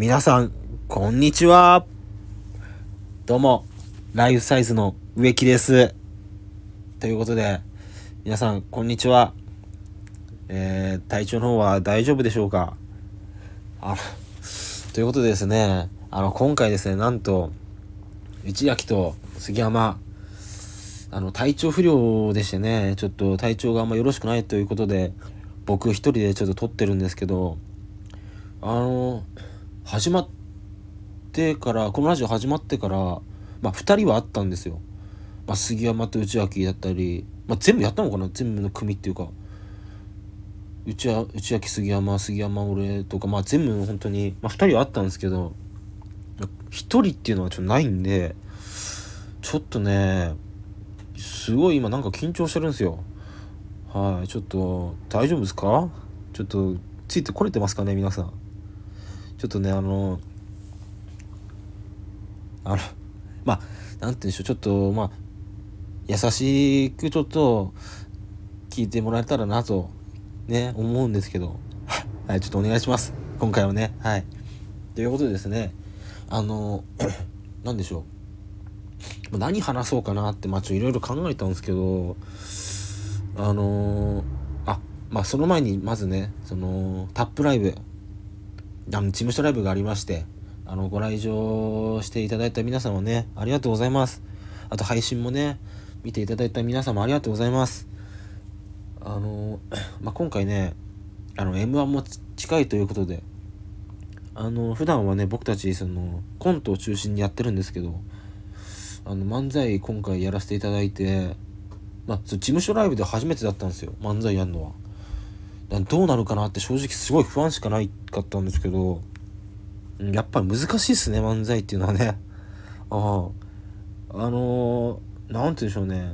皆さん、こんにちは。どうも、ライフサイズの植木です。ということで、皆さん、こんにちは。えー、体調の方は大丈夫でしょうか？あということでですね、あの、今回ですね、なんと、内垣と杉山、あの、体調不良でしてね、ちょっと体調があんまよろしくないということで、僕一人でちょっと撮ってるんですけど、あの、始まってからこのラジオ始まってからまあ2人はあったんですよ、まあ、杉山と内垣だったり、まあ、全部やったのかな？全部の組っていうか。内内垣杉山杉山俺とかまあ全部本当にまあ2人はあったんですけど1人っていうのはちょっとないんでちょっとねすごい今なんか緊張してるんですよ。はいちょっと大丈夫ですか？ちょっとついてこれてますかね皆さん。ちょっとねあのあのまあなんて言うんでしょうちょっとまあ優しくちょっと聞いてもらえたらなとね思うんですけど。はいちょっとお願いします。今回はね。はい。ということでですねあの 何でしょう。何話そうかなってまあちょいろいろ考えたんですけどあのあまあその前にまずねそのタップライブあの事務所ライブがありましてあのご来場していただいた皆様ねありがとうございます。あと配信もね見ていただいた皆様ありがとうございます。あの、まあ、今回ねあの m 1も近いということであの普段はね僕たちそのコントを中心にやってるんですけどあの漫才今回やらせていただいてまあ事務所ライブで初めてだったんですよ漫才やるのは。どうなるかなって正直すごい不安しかないかったんですけどやっぱり難しいっすね漫才っていうのはね。ああ。あのー、なんて言うんでしょうね。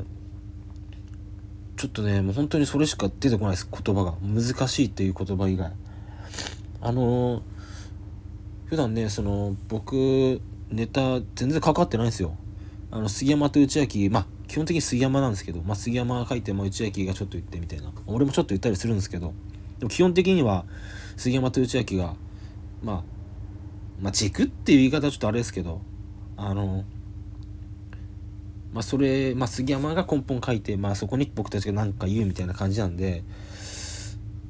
ちょっとねもう本当にそれしか出てこないです言葉が。難しいっていう言葉以外。あのー、普段ねその僕ネタ全然かかってないんですよ。あの杉山と内明まあ基本的に杉山なんですけど、まあ、杉山が書いて、まあ、内明がちょっと言ってみたいな。俺もちょっと言ったりするんですけどでも基本的には杉山と内明が、まあ、まあ軸っていう言い方はちょっとあれですけどあのまあそれ、まあ、杉山が根本書いて、まあ、そこに僕たちが何か言うみたいな感じなんで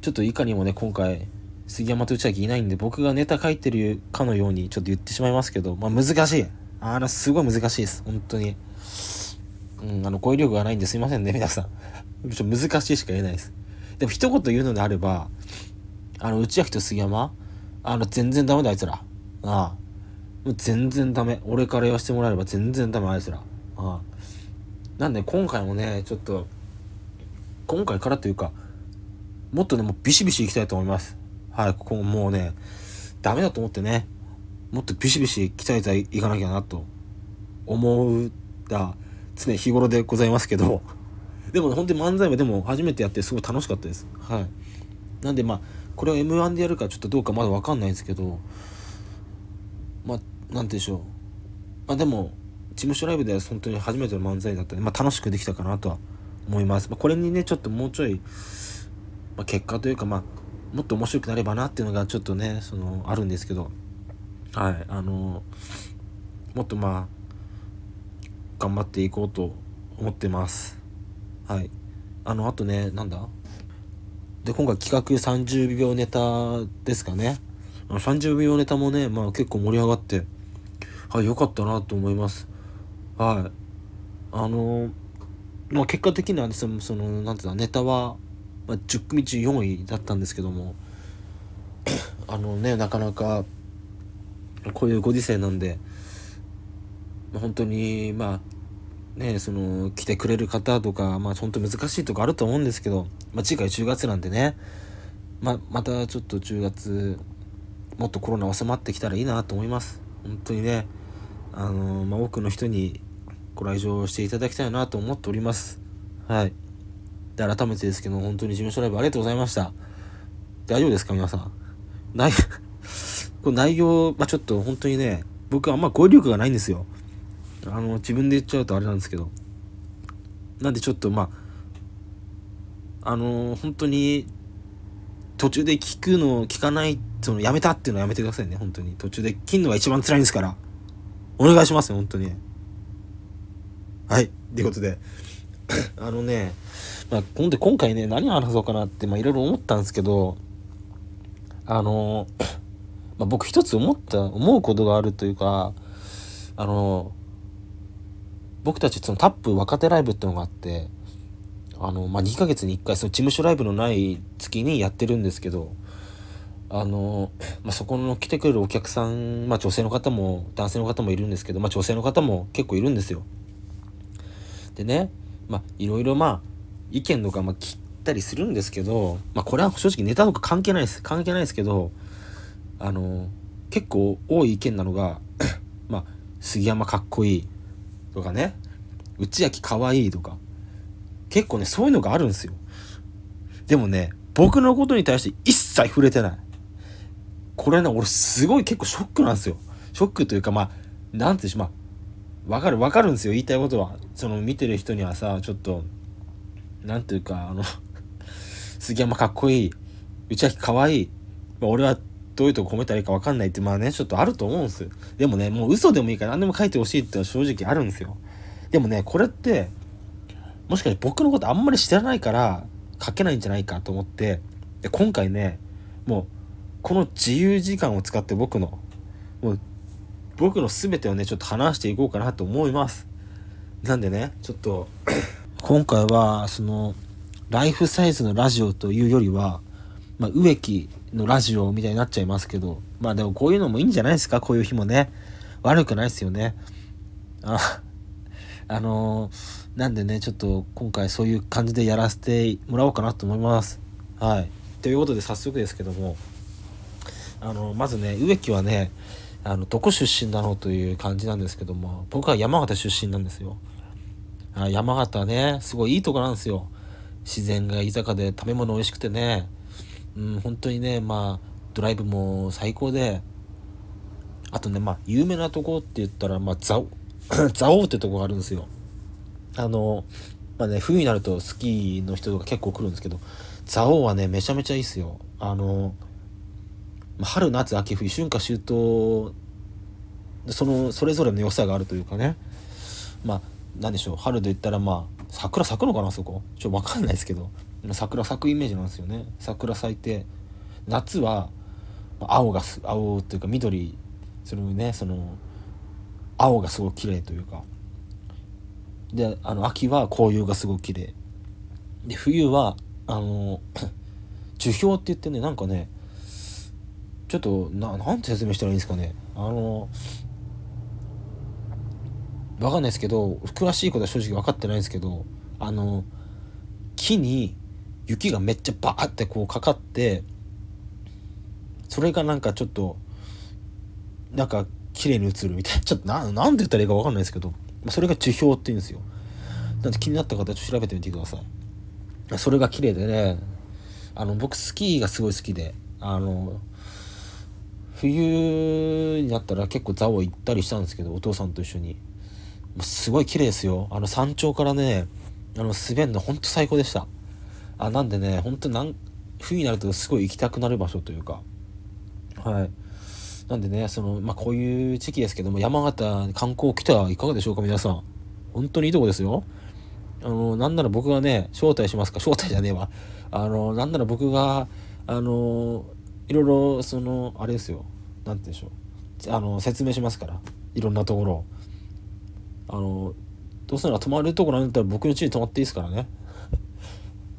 ちょっといかにもね今回杉山と内明いないんで僕がネタ書いてるかのようにちょっと言ってしまいますけど、まあ、難しい。あらすごい難しいです。本当に。うん、あの、語彙力がないんですいませんね、皆さん。ちょ難しいしか言えないです。でも一言言うのであれば、あの、内明と杉山、あの、全然ダメだ、あいつら。ああ。もう全然ダメ。俺から言わせてもらえれば全然ダメ、あいつら。ああ。なんで、今回もね、ちょっと、今回からというか、もっとね、もうビシビシいきたいと思います。はい、ここもうね、ダメだと思ってね、もっとビシビシ鍛えていかなきゃなと思うだ常日頃でございますけどでも本当に漫才はでも初めてやってすごい楽しかったです。はい。なんでまあこれを m 1でやるかちょっとどうかまだ分かんないですけどまあ何て言うんでしょう。まあでも事務所ライブでは本当に初めての漫才だったんで、まあ、楽しくできたかなとは思います、まあ、これにねちょっともうちょい、まあ、結果というかまあもっと面白くなればなっていうのがちょっとねそのあるんですけど。はい。あのもっとまあ頑張っていこうと思ってます。はい。あのあとねなんだ？で今回企画30秒ネタですかね。30秒ネタもねまあ結構盛り上がってはい良かったなと思います。はい。あのまあ結果的にはそのそのなんていうのネタは、まあ、10組中4位だったんですけどもあのねなかなかこういうご時世なんで本当にまあねその来てくれる方とかまあ本当難しいとこあると思うんですけど、まあ、次回10月なんでね、まあ、またちょっと10月もっとコロナ収まってきたらいいなと思います。本当にねあのまあ、多くの人にご来場していただきたいなと思っております。はい。で改めてですけど本当に事務所ライブありがとうございました。大丈夫ですか皆さん？内 この内容、まあ、ちょっと本当にね僕あんま語彙力がないんですよ。あの自分で言っちゃうとあれなんですけどなんでちょっとまああの本当に途中で聞くのを聞かない、そのやめたっていうのはやめてくださいね、本当に。途中で切るのが一番辛いんですから。お願いしますよ、本当に。はい。ということで、あのね、まあ、ほんで今回ね、何話そうかなって、いろいろ思ったんですけど、あの、まあ、僕一つ思った、思うことがあるというか、あの、僕たちそのタップ若手ライブってのがあって、あの、まあ、2ヶ月に1回その事務所ライブのない月にやってるんですけど、あの、まあ、そこの来てくれるお客さん、まあ、女性の方も男性の方もいるんですけど、まあ、女性の方も結構いるんですよ。でね、まあ、いろいろまあ、意見とかまあ切ったりするんですけど、まあ、これは正直ネタとか関係ないです。関係ないですけど、あの、結構多い意見なのがまあ、杉山かっこいいとかね、内焼かわいいとか、結構ね、そういうのがあるんですよ。でもね、僕のことに対して一切触れてない。これね、俺すごい結構ショックなんですよ。ショックというか、まあ、なんていうし、まあ、わかるわかるんですよ、言いたいことは。その見てる人にはさ、ちょっと、なんていうか、あの 杉山かっこいい。内垣かわいい。まあ、俺はどういうとこ込めたらいいかわかんないって、まあね、ちょっとあると思うんです。でもね、もう嘘でもいいから何でも書いてほしいって正直あるんですよ。でもね、これって、もしかして僕のことあんまり知らないから書けないんじゃないかと思って、で今回ね、もう、この自由時間を使って僕の、もう、僕の全てをね、ちょっと話していこうかなと思います。なんでね、ちょっと 今回は、その、ライフサイズのラジオというよりは、まあ、植木のラジオみたいになっちゃいますけど、まあでもこういうのもいいんじゃないですか、こういう日もね。悪くないですよね。あ、あのー、なんでね、ちょっと今回そういう感じでやらせてもらおうかなと思います。はい。ということで早速ですけども、あの、まずね、植木はね、あの、どこ出身なのという感じなんですけども、僕は山形出身なんですよ。あ山形ね、すごいいいとこなんですよ。自然が豊かで食べ物美味しくてね、うん、本当にね、まあ、ドライブも最高で、あとね、まあ、有名なとこって言ったら、まあ、ザオ、ザオってとこがあるんですよ。あの、まあね、冬になるとスキーの人とか結構来るんですけど、ザオはね、めちゃめちゃいいっすよ。あの、春、夏、秋、冬、春夏秋冬、その、それぞれの良さがあるというかね。まあ、なんでしょう、春で言ったらまあ、桜咲くのかな、そこ。ちょっとわかんないですけど。桜咲くイメージなんですよね。桜咲いて夏は青が青っていうか緑それねその青がすごく綺麗というか。であの秋は紅葉がすごく綺麗。で冬はあの 樹氷って言ってねなんかねちょっとななんて説明したらいいんですかね。あのわかんないですけど詳しいことは正直分かってないんですけどあの木に雪がめっちゃバーってこうかかってそれがなんかちょっとなんか綺麗に映るみたいな。ちょっとななんて言ったらいいか分かんないですけどそれが樹氷って言うんですよ。なんで気になった方ちょっと調べてみてください。それが綺麗でねあの僕スキーがすごい好きであの冬になったら結構ザオ行ったりしたんですけどお父さんと一緒に。すごい綺麗ですよ。あの山頂からねあの滑るのほんと最高でした。あなんでね本当なん冬になるとすごい行きたくなる場所というか。はい。なんでねそのまあこういう時期ですけども山形観光来てはいかがでしょうか皆さん。本当にいいとこですよ。あのなんなら僕がね招待しますか招待じゃねえわ。あのなんなら僕があのいろいろそのあれですよ。何て言うんでしょう。あの説明しますから。いろんなところあのどうせなら泊まるところなんだったら僕の家に泊まっていいですからね。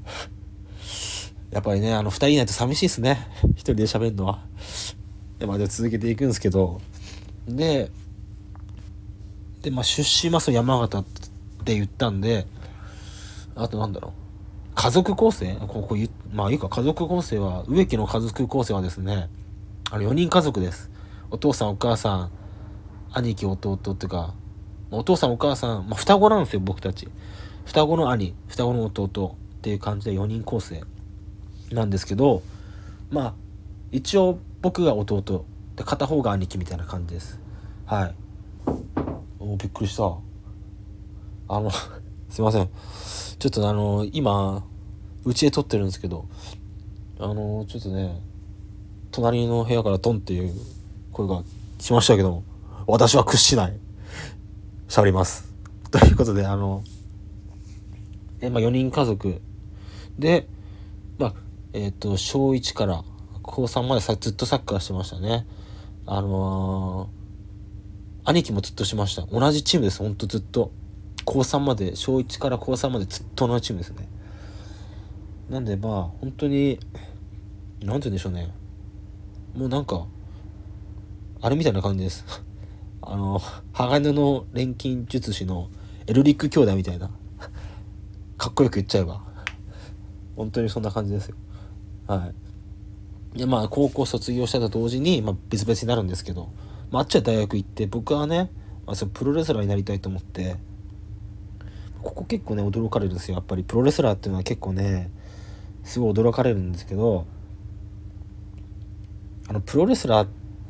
やっぱりね、あの、二人いないと寂しいですね。一人で喋るのは。で、まあ、で続けていくんですけど、で、で、まあ、出身はそう山形って言ったんで、あとなんだろう。家族構成？ここ言まあいいか、家族構成は、植木の家族構成はですね、あの、4人家族です。お父さん、お母さん、兄貴、弟っていうか、お父さん、お母さん、まあ、双子なんですよ、僕たち。双子の兄、双子の弟っていう感じで4人構成。なんですけどまあ一応僕が弟で片方が兄貴みたいな感じです。はい。おびっくりした。あの すいません。ちょっとあの今うちで撮ってるんですけどあのちょっとね隣の部屋からトンっていう声がしましたけども私は屈しない。喋ります。ということであのえ、まあ、4人家族でまあえっ、ー、と小1から高3までさずっとサッカーしてましたね。あのー、兄貴もずっとしました。同じチームですほんとずっと。高3まで小1から高3までずっと同じチームですね。なんでまあ本当に何て言うんでしょうね。もうなんかあれみたいな感じです。あの鋼の錬金術師のエルリック兄弟みたいな。かっこよく言っちゃえば。本当にそんな感じですよ。はい。でまあ高校卒業したと同時に、まあ、別々になるんですけど、まあ、あっちは大学行って僕はね、まあ、そプロレスラーになりたいと思ってここ結構ね驚かれるんですよ。やっぱりプロレスラーっていうのは結構ねすごい驚かれるんですけどあのプロレスラー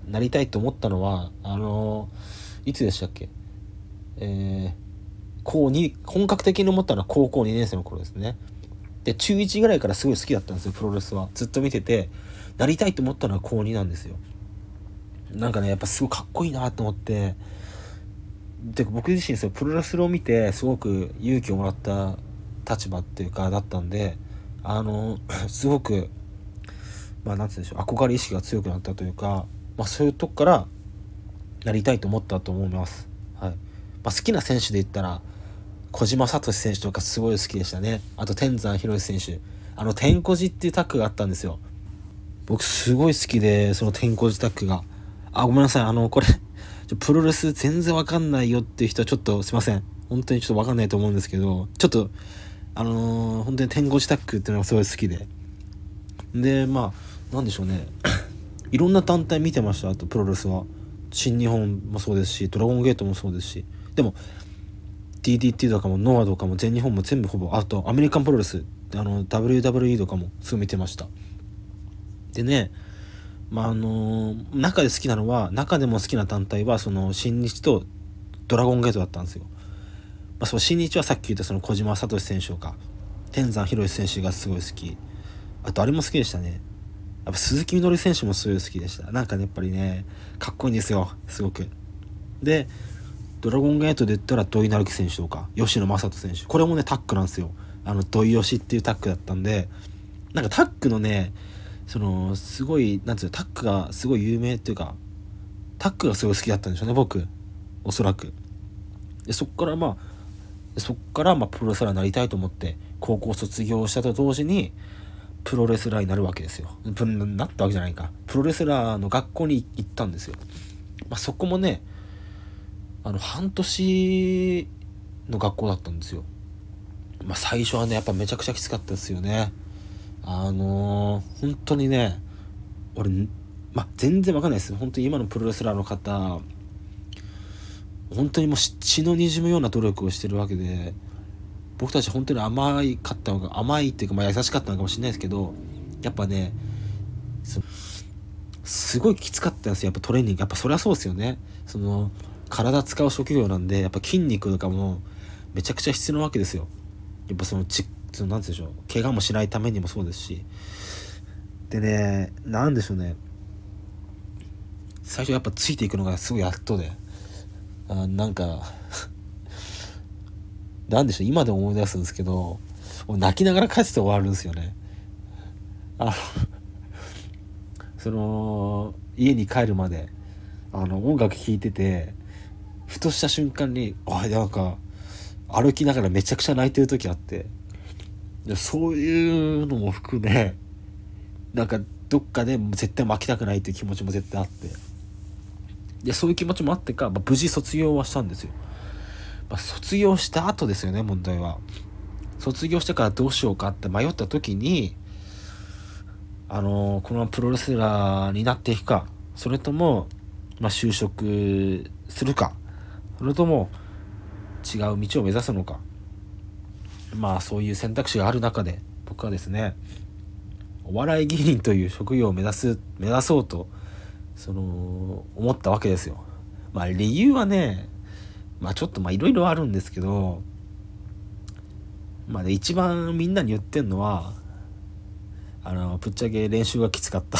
なりたいと思ったのはあのいつでしたっけ？えー、高2本格的に思ったのは高校2年生の頃ですね。で中1ぐらいからすごい好きだったんですよプロレスは。ずっと見ててなりたいと思ったのは高2なんですよ。なんかねやっぱすごいかっこいいなと思って。で僕自身そのプロレスを見てすごく勇気をもらった立場っていうかだったんであの すごくまあ何て言うんでしょう憧れ意識が強くなったというか、まあ、そういうとこからなりたいと思ったと思います。はい。まあ、好きな選手で言ったら小島聡選手とかすごい好きでしたね。あと天山博選手。あの天小寺っていうタッグがあったんですよ。僕すごい好きでその天小寺タッグが。あごめんなさい。あのこれプロレス全然わかんないよっていう人はちょっとすいません。本当にちょっとわかんないと思うんですけどちょっとあのー、本当に天狗自宅っていうのがすごい好きで。でまあなんでしょうね。いろんな団体見てましたあとプロレスは。新日本もそうですしドラゴンゲートもそうですし。でも DDT とかもノアとかも全日本も全部ほぼあとアメリカンプロレスあの WWE とかもすぐ見てました。でねまああの、中で好きなのは中でも好きな団体はその新日とドラゴンゲートだったんですよ。まあ、そう新日はさっき言ったその小島聡選手とか天山博選手がすごい好き。あとあれも好きでしたね。やっぱ鈴木みのる選手もすごい好きでした。なんかねやっぱりねかっこいいんですよすごく。でドラゴンゲートで言ったら土井成樹選手とか吉野正人選手これもねタックなんですよあの土井善っていうタックだったんでなんかタックのねそのすごいなんつうのタックがすごい有名っていうかタックがすごい好きだったんでしょうね僕おそらくでそっからまあそっからまあプロレスラーになりたいと思って高校卒業したと同時にプロレスラーになるわけですよ。なったわけじゃないか。プロレスラーの学校に行ったんですよ。まあ、そこもね、あの、半年の学校だったんですよ。まあ、最初はね、やっぱめちゃくちゃきつかったですよね。あのー、本当にね、俺、まあ、全然わかんないです。本当に今のプロレスラーの方、本当にもう血のにじむような努力をしてるわけで僕たち本当に甘いかったのが甘いっていうか、まあ、優しかったのかもしれないですけどやっぱねすごいきつかったんですよやっぱトレーニングやっぱそりゃそうですよねその体使う職業なんでやっぱ筋肉とかもめちゃくちゃ必要なわけですよ。やっぱそのちそのなんてうんでしょう。怪我もしないためにもそうですし。でねなんでしょうね。最初やっぱついていくのがすごいやっとで。あなんか なんでしょう。今でも思い出すんですけど泣きながら帰って終わるんですよね。あのその家に帰るまであの音楽聴いててふとした瞬間にあなんか歩きながらめちゃくちゃ泣いてる時あって。そういうのも含めなんかどっかで絶対負けたくないっていう気持ちも絶対あって。でそういう気持ちもあってか、まあ、無事卒業はしたんですよ、まあ、卒業した後ですよね問題は。卒業してからどうしようかって迷った時にあの、このままプロレスラーになっていくかそれとも、まあ、就職するか。それとも違う道を目指すのかまあそういう選択肢がある中で僕はですねお笑い芸人という職業を目指す目指そうとその思ったわけですよ。まあ理由はねまあちょっとまあいろいろあるんですけどまあで一番みんなに言ってんのはあのぶっちゃけ練習がきつかった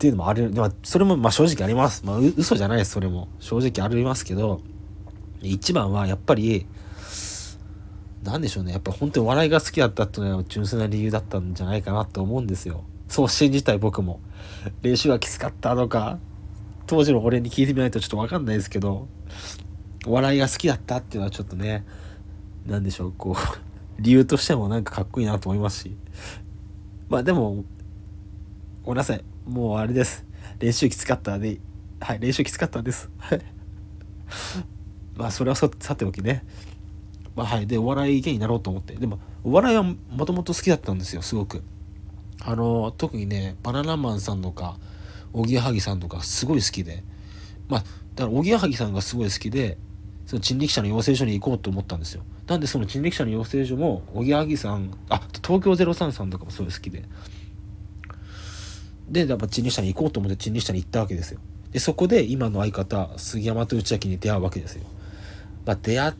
っていうのもある、まあ、それもまあ正直あります。まあ、嘘じゃないです、それも。正直ありますけど、一番はやっぱり、なんでしょうね。やっぱ本当に笑いが好きだったっていうのは純粋な理由だったんじゃないかなと思うんですよ。そう信じたい僕も。練習がきつかったとか、当時の俺に聞いてみないとちょっとわかんないですけど、笑いが好きだったっていうのはちょっとね、なんでしょう、こう、理由としてもなんかかっこいいなと思いますし。まあでも、ごめんなさい。もうあれです。練習きつかったで、はい、練習きつかったです。まあそれはさておきね。まあはい。で、お笑い芸人になろうと思って。でも、お笑いはもともと好きだったんですよ、すごく。あの、特にね、バナナマンさんとか、おぎやはぎさんとかすごい好きで。まあ、だからおぎやはぎさんがすごい好きで、その人力車の養成所に行こうと思ったんですよ。なんでその人力車の養成所も、おぎやはぎさん、あ、東京03さんとかもすごい好きで。で、やっぱ人力車に行こうと思って人力車に行ったわけですよ。で、そこで今の相方、杉山と内明に出会うわけですよ。まあ、出会っ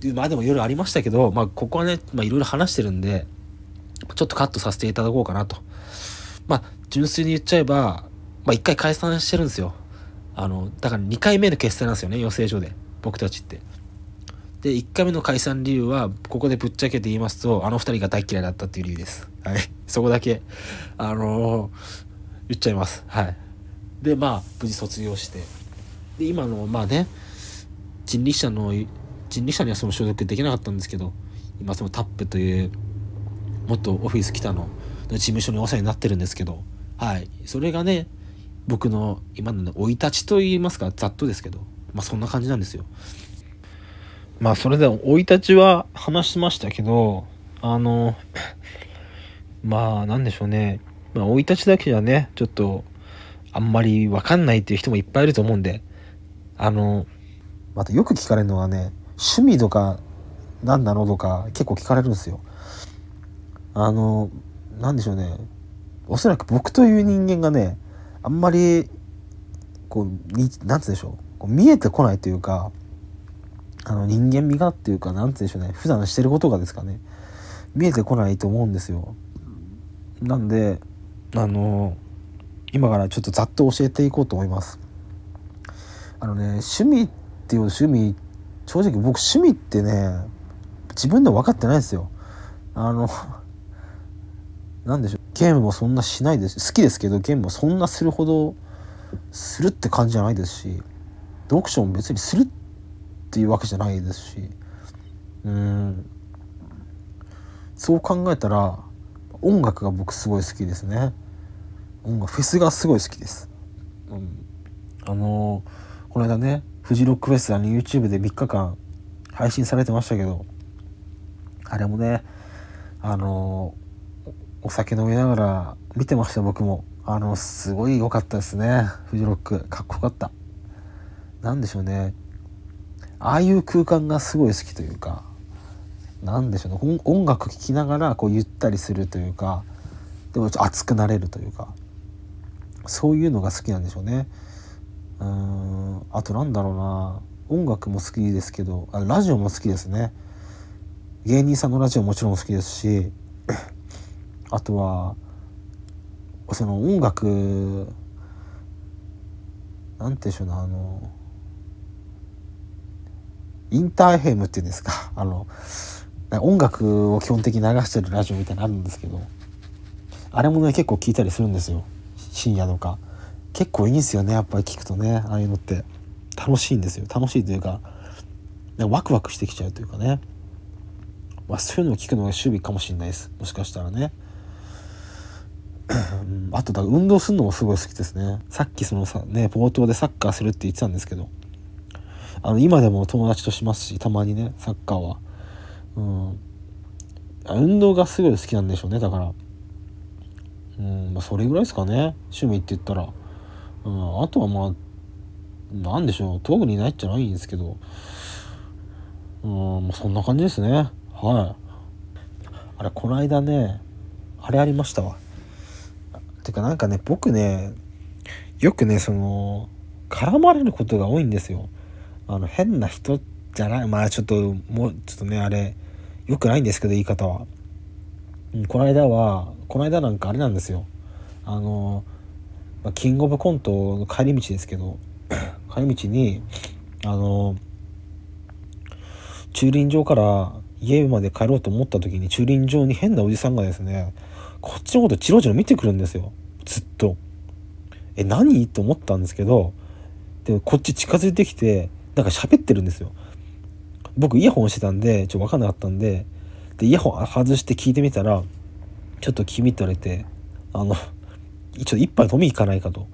て、まあでもいろいろありましたけど、まあ、ここはね、いろいろ話してるんで、ちょっとカットさせていただこうかなと。まあ、純粋に言っちゃえば、まあ一回解散してるんですよ。あの、だから2回目の決戦なんですよね、養成所で。僕たちって。で、1回目の解散理由は、ここでぶっちゃけて言いますと、あの2人が大嫌いだったっていう理由です。はい。そこだけ、あのー、言っちゃいます。はい。で、まあ、無事卒業して。で、今の、まあね、人力車の、人力車にはその所属できなかったんですけど、今そのタップという、元オフィス北の事務所にお世話になってるんですけど、はい。それがね、僕の今のね、生い立ちと言いますか、ざっとですけど、まあそんな感じなんですよ。まあそれで生い立ちは話しましたけど、あの、まあなんでしょうね。まあ生い立ちだけじゃね、ちょっとあんまりわかんないっていう人もいっぱいいると思うんで、あの、またよく聞かれるのはね、趣味とか何なのとか結構聞かれるんですよ。あの、なんでしょうね。おそらく僕という人間がね、あんまり、こう、になんつうでしょう。こう見えてこないというか、あの人間味がっていうか何て言うんでしょうね。普段してることがですかね。見えてこないと思うんですよ。なんであの今からちょっとざっと教えていこうと思います。あのね趣味っていう趣味正直僕趣味ってね自分で分かってないですよ。あのなんでしょう。ゲームもそんなしないです。好きですけどゲームもそんなするほどするって感じじゃないですし読書も別にするってっていうわけじゃないですし。うん。そう考えたら音楽が僕すごい好きですね。音楽フェスがすごい好きです、うん、あのー、この間ねフジロックフェスあの YouTube で3日間配信されてましたけどあれもねあのー、お酒飲みながら見てました僕も。あのすごい良かったですね。フジロック。かっこよかった。何でしょうね。ああいう空間がすごい好きというか何でしょうね。音楽聴きながらこうゆったりするというかでもちょっと熱くなれるというかそういうのが好きなんでしょうね。うんあとなんだろうな。音楽も好きですけどあラジオも好きですね。芸人さんのラジオもちろん好きですし あとはその音楽なんていうんでしょうなあのインターヘムっていうんですか。あの音楽を基本的に流してるラジオみたいなのあるんですけどあれもね結構聞いたりするんですよ。深夜とか。結構いいんですよねやっぱり聞くとね。ああいうのって。楽しいんですよ。楽しいというかワクワクしてきちゃうというかね、まあ、そういうのを聞くのが守備かもしれないです。もしかしたらね。あとだ運動するのもすごい好きですね。さっきそのさね冒頭でサッカーするって言ってたんですけど。あの今でも友達としますしたまにねサッカーは。うん。運動がすごい好きなんでしょうねだから。うんまあそれぐらいですかね趣味って言ったら。うんあとはまあなんでしょう特にないっちゃないんですけど。うんそんな感じですね。はい。あれこの間ねあれありましたわ。てかなんかね僕ねよくねその絡まれることが多いんですよ。あの変な人じゃない。まあちょっともうちょっとねあれ良くないんですけど言い方は。この間はこの間なんかあれなんですよ。あの、まあ、キングオブコントの帰り道ですけど 帰り道にあの駐輪場から家まで帰ろうと思った時に駐輪場に変なおじさんがですねこっちのことチロチロ見てくるんですよ。ずっと。え何？と思ったんですけどでこっち近づいてきてなんか喋ってるんですよ。僕イヤホンしてたんでちょっと分かんなかったんででイヤホン外して聞いてみたら「ちょっと君」って言われて「あのちょっと一杯飲み行かないか」と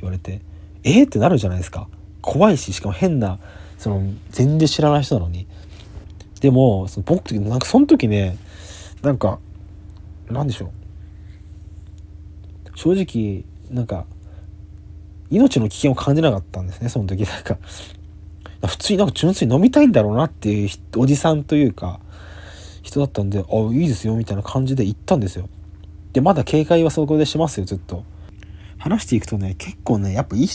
言われて「えー、ってなるじゃないですか。怖いししかも変なその全然知らない人なのに。でもその僕なんかその時ねなんかなんでしょう。正直なんか命の危険を感じなかったんですねその時。なんか普通になんか純粋に飲みたいんだろうなっていうおじさんというか人だったんで「あいいですよ」みたいな感じで行ったんですよ。でまだ警戒はそこでしますよずっと。話していくとね結構ねやっぱいいい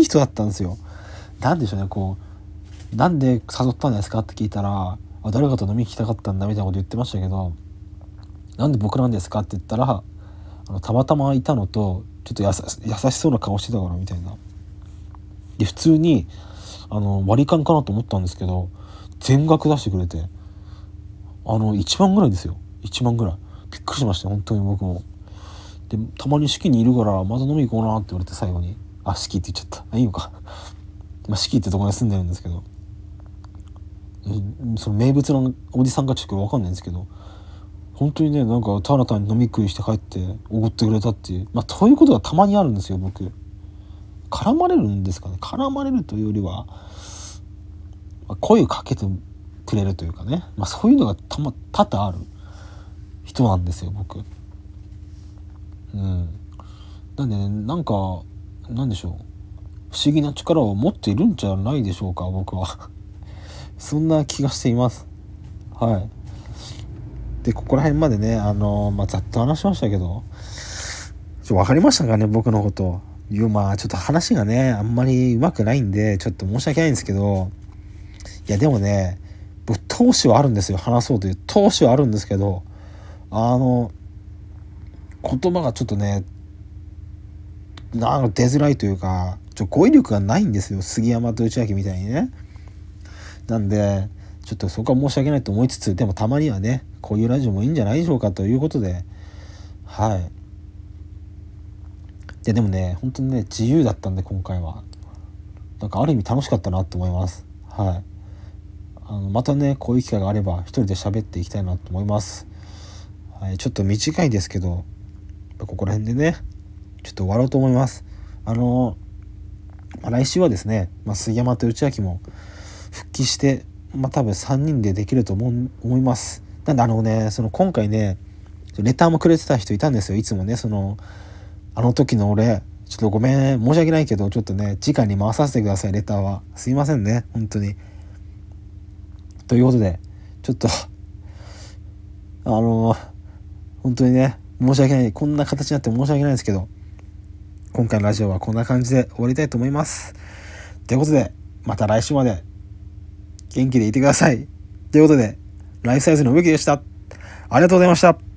い人だったんですよ。何でしょうねこうなんで誘ったんですかって聞いたらあ誰かと飲み行きたかったんだみたいなこと言ってましたけどなんで僕なんですかって言ったらあのたまたまいたのとちょっと優しそうな顔してたからみたいな。で普通にあの割り勘かなと思ったんですけど全額出してくれてあの1万ぐらいですよ。1万ぐらい。びっくりしました本当に僕も。でたまに式にいるからまた飲み行こうなって言われて最後に。あ式って言っちゃった。いいのか。まあ式ってとこに住んでるんですけど。その名物のおじさんかちょっと分かんないんですけど本当にねなんかただ単に飲み食いして帰っておごってくれたっていう。まあそういうことがたまにあるんですよ僕。絡まれるんですかね。絡まれるというよりは、まあ、声かけてくれるというかね、まあ、そういうのがたま多々ある人なんですよ僕。うん。なんでねなんかなんでしょう。不思議な力を持っているんじゃないでしょうか僕は。そんな気がしています。はい。でここら辺までねあのまあ、ざっと話しましたけどちょ分かりましたかね僕のこと。いやまあちょっと話がねあんまりうまくないんでちょっと申し訳ないんですけどいやでもね僕投資はあるんですよ。話そうという投資はあるんですけどあの言葉がちょっとねなんか出づらいというかちょ語彙力がないんですよ。杉山と内明みたいにね。なんでちょっとそこは申し訳ないと思いつつでもたまにはねこういうラジオもいいんじゃないでしょうかということではい。ででもね本当にね自由だったんで今回は。なんかある意味楽しかったなと思います。はい。あのまたねこういう機会があれば一人で喋っていきたいなと思います、はい、ちょっと短いですけどここら辺でねちょっと終わろうと思います。あの、まあ、来週はですね、まあ、杉山と内明も復帰してまあ多分3人でできると思思います。なんであのねその今回ねレターもくれてた人いたんですよ。いつもねそのあの時の俺。ちょっとごめん申し訳ないけどちょっとね時間に回させてくださいレターは。すいませんね本当に。ということでちょっとあの本当にね申し訳ないこんな形になって申し訳ないですけど今回のラジオはこんな感じで終わりたいと思います。ということでまた来週まで元気でいてください。ということでライフサイズの植木でした。ありがとうございました。